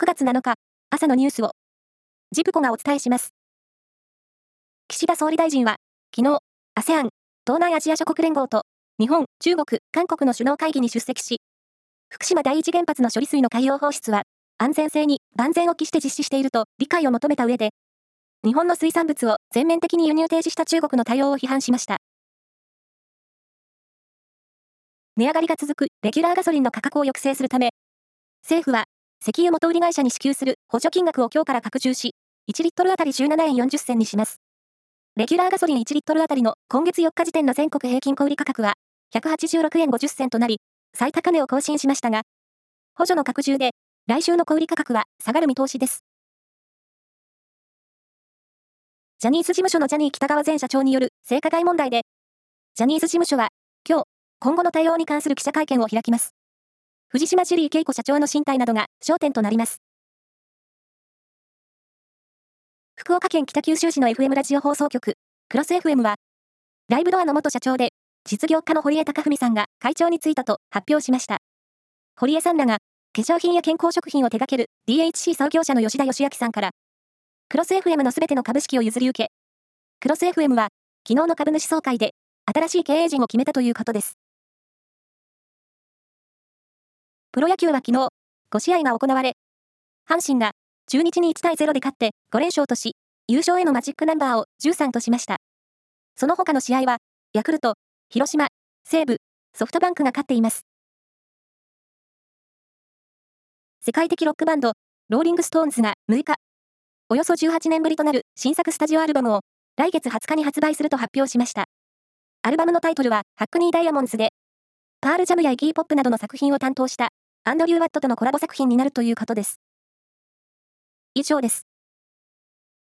9月7日、朝のニュースを、ジプコがお伝えします。岸田総理大臣は、昨日、ASEAN、東南アジア諸国連合と、日本、中国、韓国の首脳会議に出席し、福島第一原発の処理水の海洋放出は、安全性に万全を期して実施していると理解を求めた上で、日本の水産物を全面的に輸入停止した中国の対応を批判しました。値上がりが続くレギュラーガソリンの価格を抑制するため、政府は石油元売り会社に支給する補助金額を今日から拡充し、1リットルあたり17円40銭にします。レギュラーガソリン1リットルあたりの今月4日時点の全国平均小売価格は186円50銭となり、最高値を更新しましたが、補助の拡充で来週の小売価格は下がる見通しです。ジャニーズ事務所のジャニー北川前社長による性加害問題で、ジャニーズ事務所は今日、今後の対応に関する記者会見を開きます。藤島ジュリー恵子社長の進退などが焦点となります。福岡県北九州市の FM ラジオ放送局、クロス FM は、ライブドアの元社長で、実業家の堀江貴文さんが会長に就いたと発表しました。堀江さんらが、化粧品や健康食品を手掛ける DHC 創業者の吉田義明さんから、クロス FM のすべての株式を譲り受け、クロス FM は、昨日の株主総会で、新しい経営陣を決めたということです。プロ野球は昨日、5試合が行われ、阪神が中日に1対0で勝って5連勝とし、優勝へのマジックナンバーを13としました。その他の試合は、ヤクルト、広島、西武、ソフトバンクが勝っています。世界的ロックバンド、ローリングストーンズが6日、およそ18年ぶりとなる新作スタジオアルバムを来月20日に発売すると発表しました。アルバムのタイトルは、 Hackney Diamonds で、パールジャムやイギーポップなどの作品を担当したアンドリュー・ワットとのコラボ作品になるということです。以上です。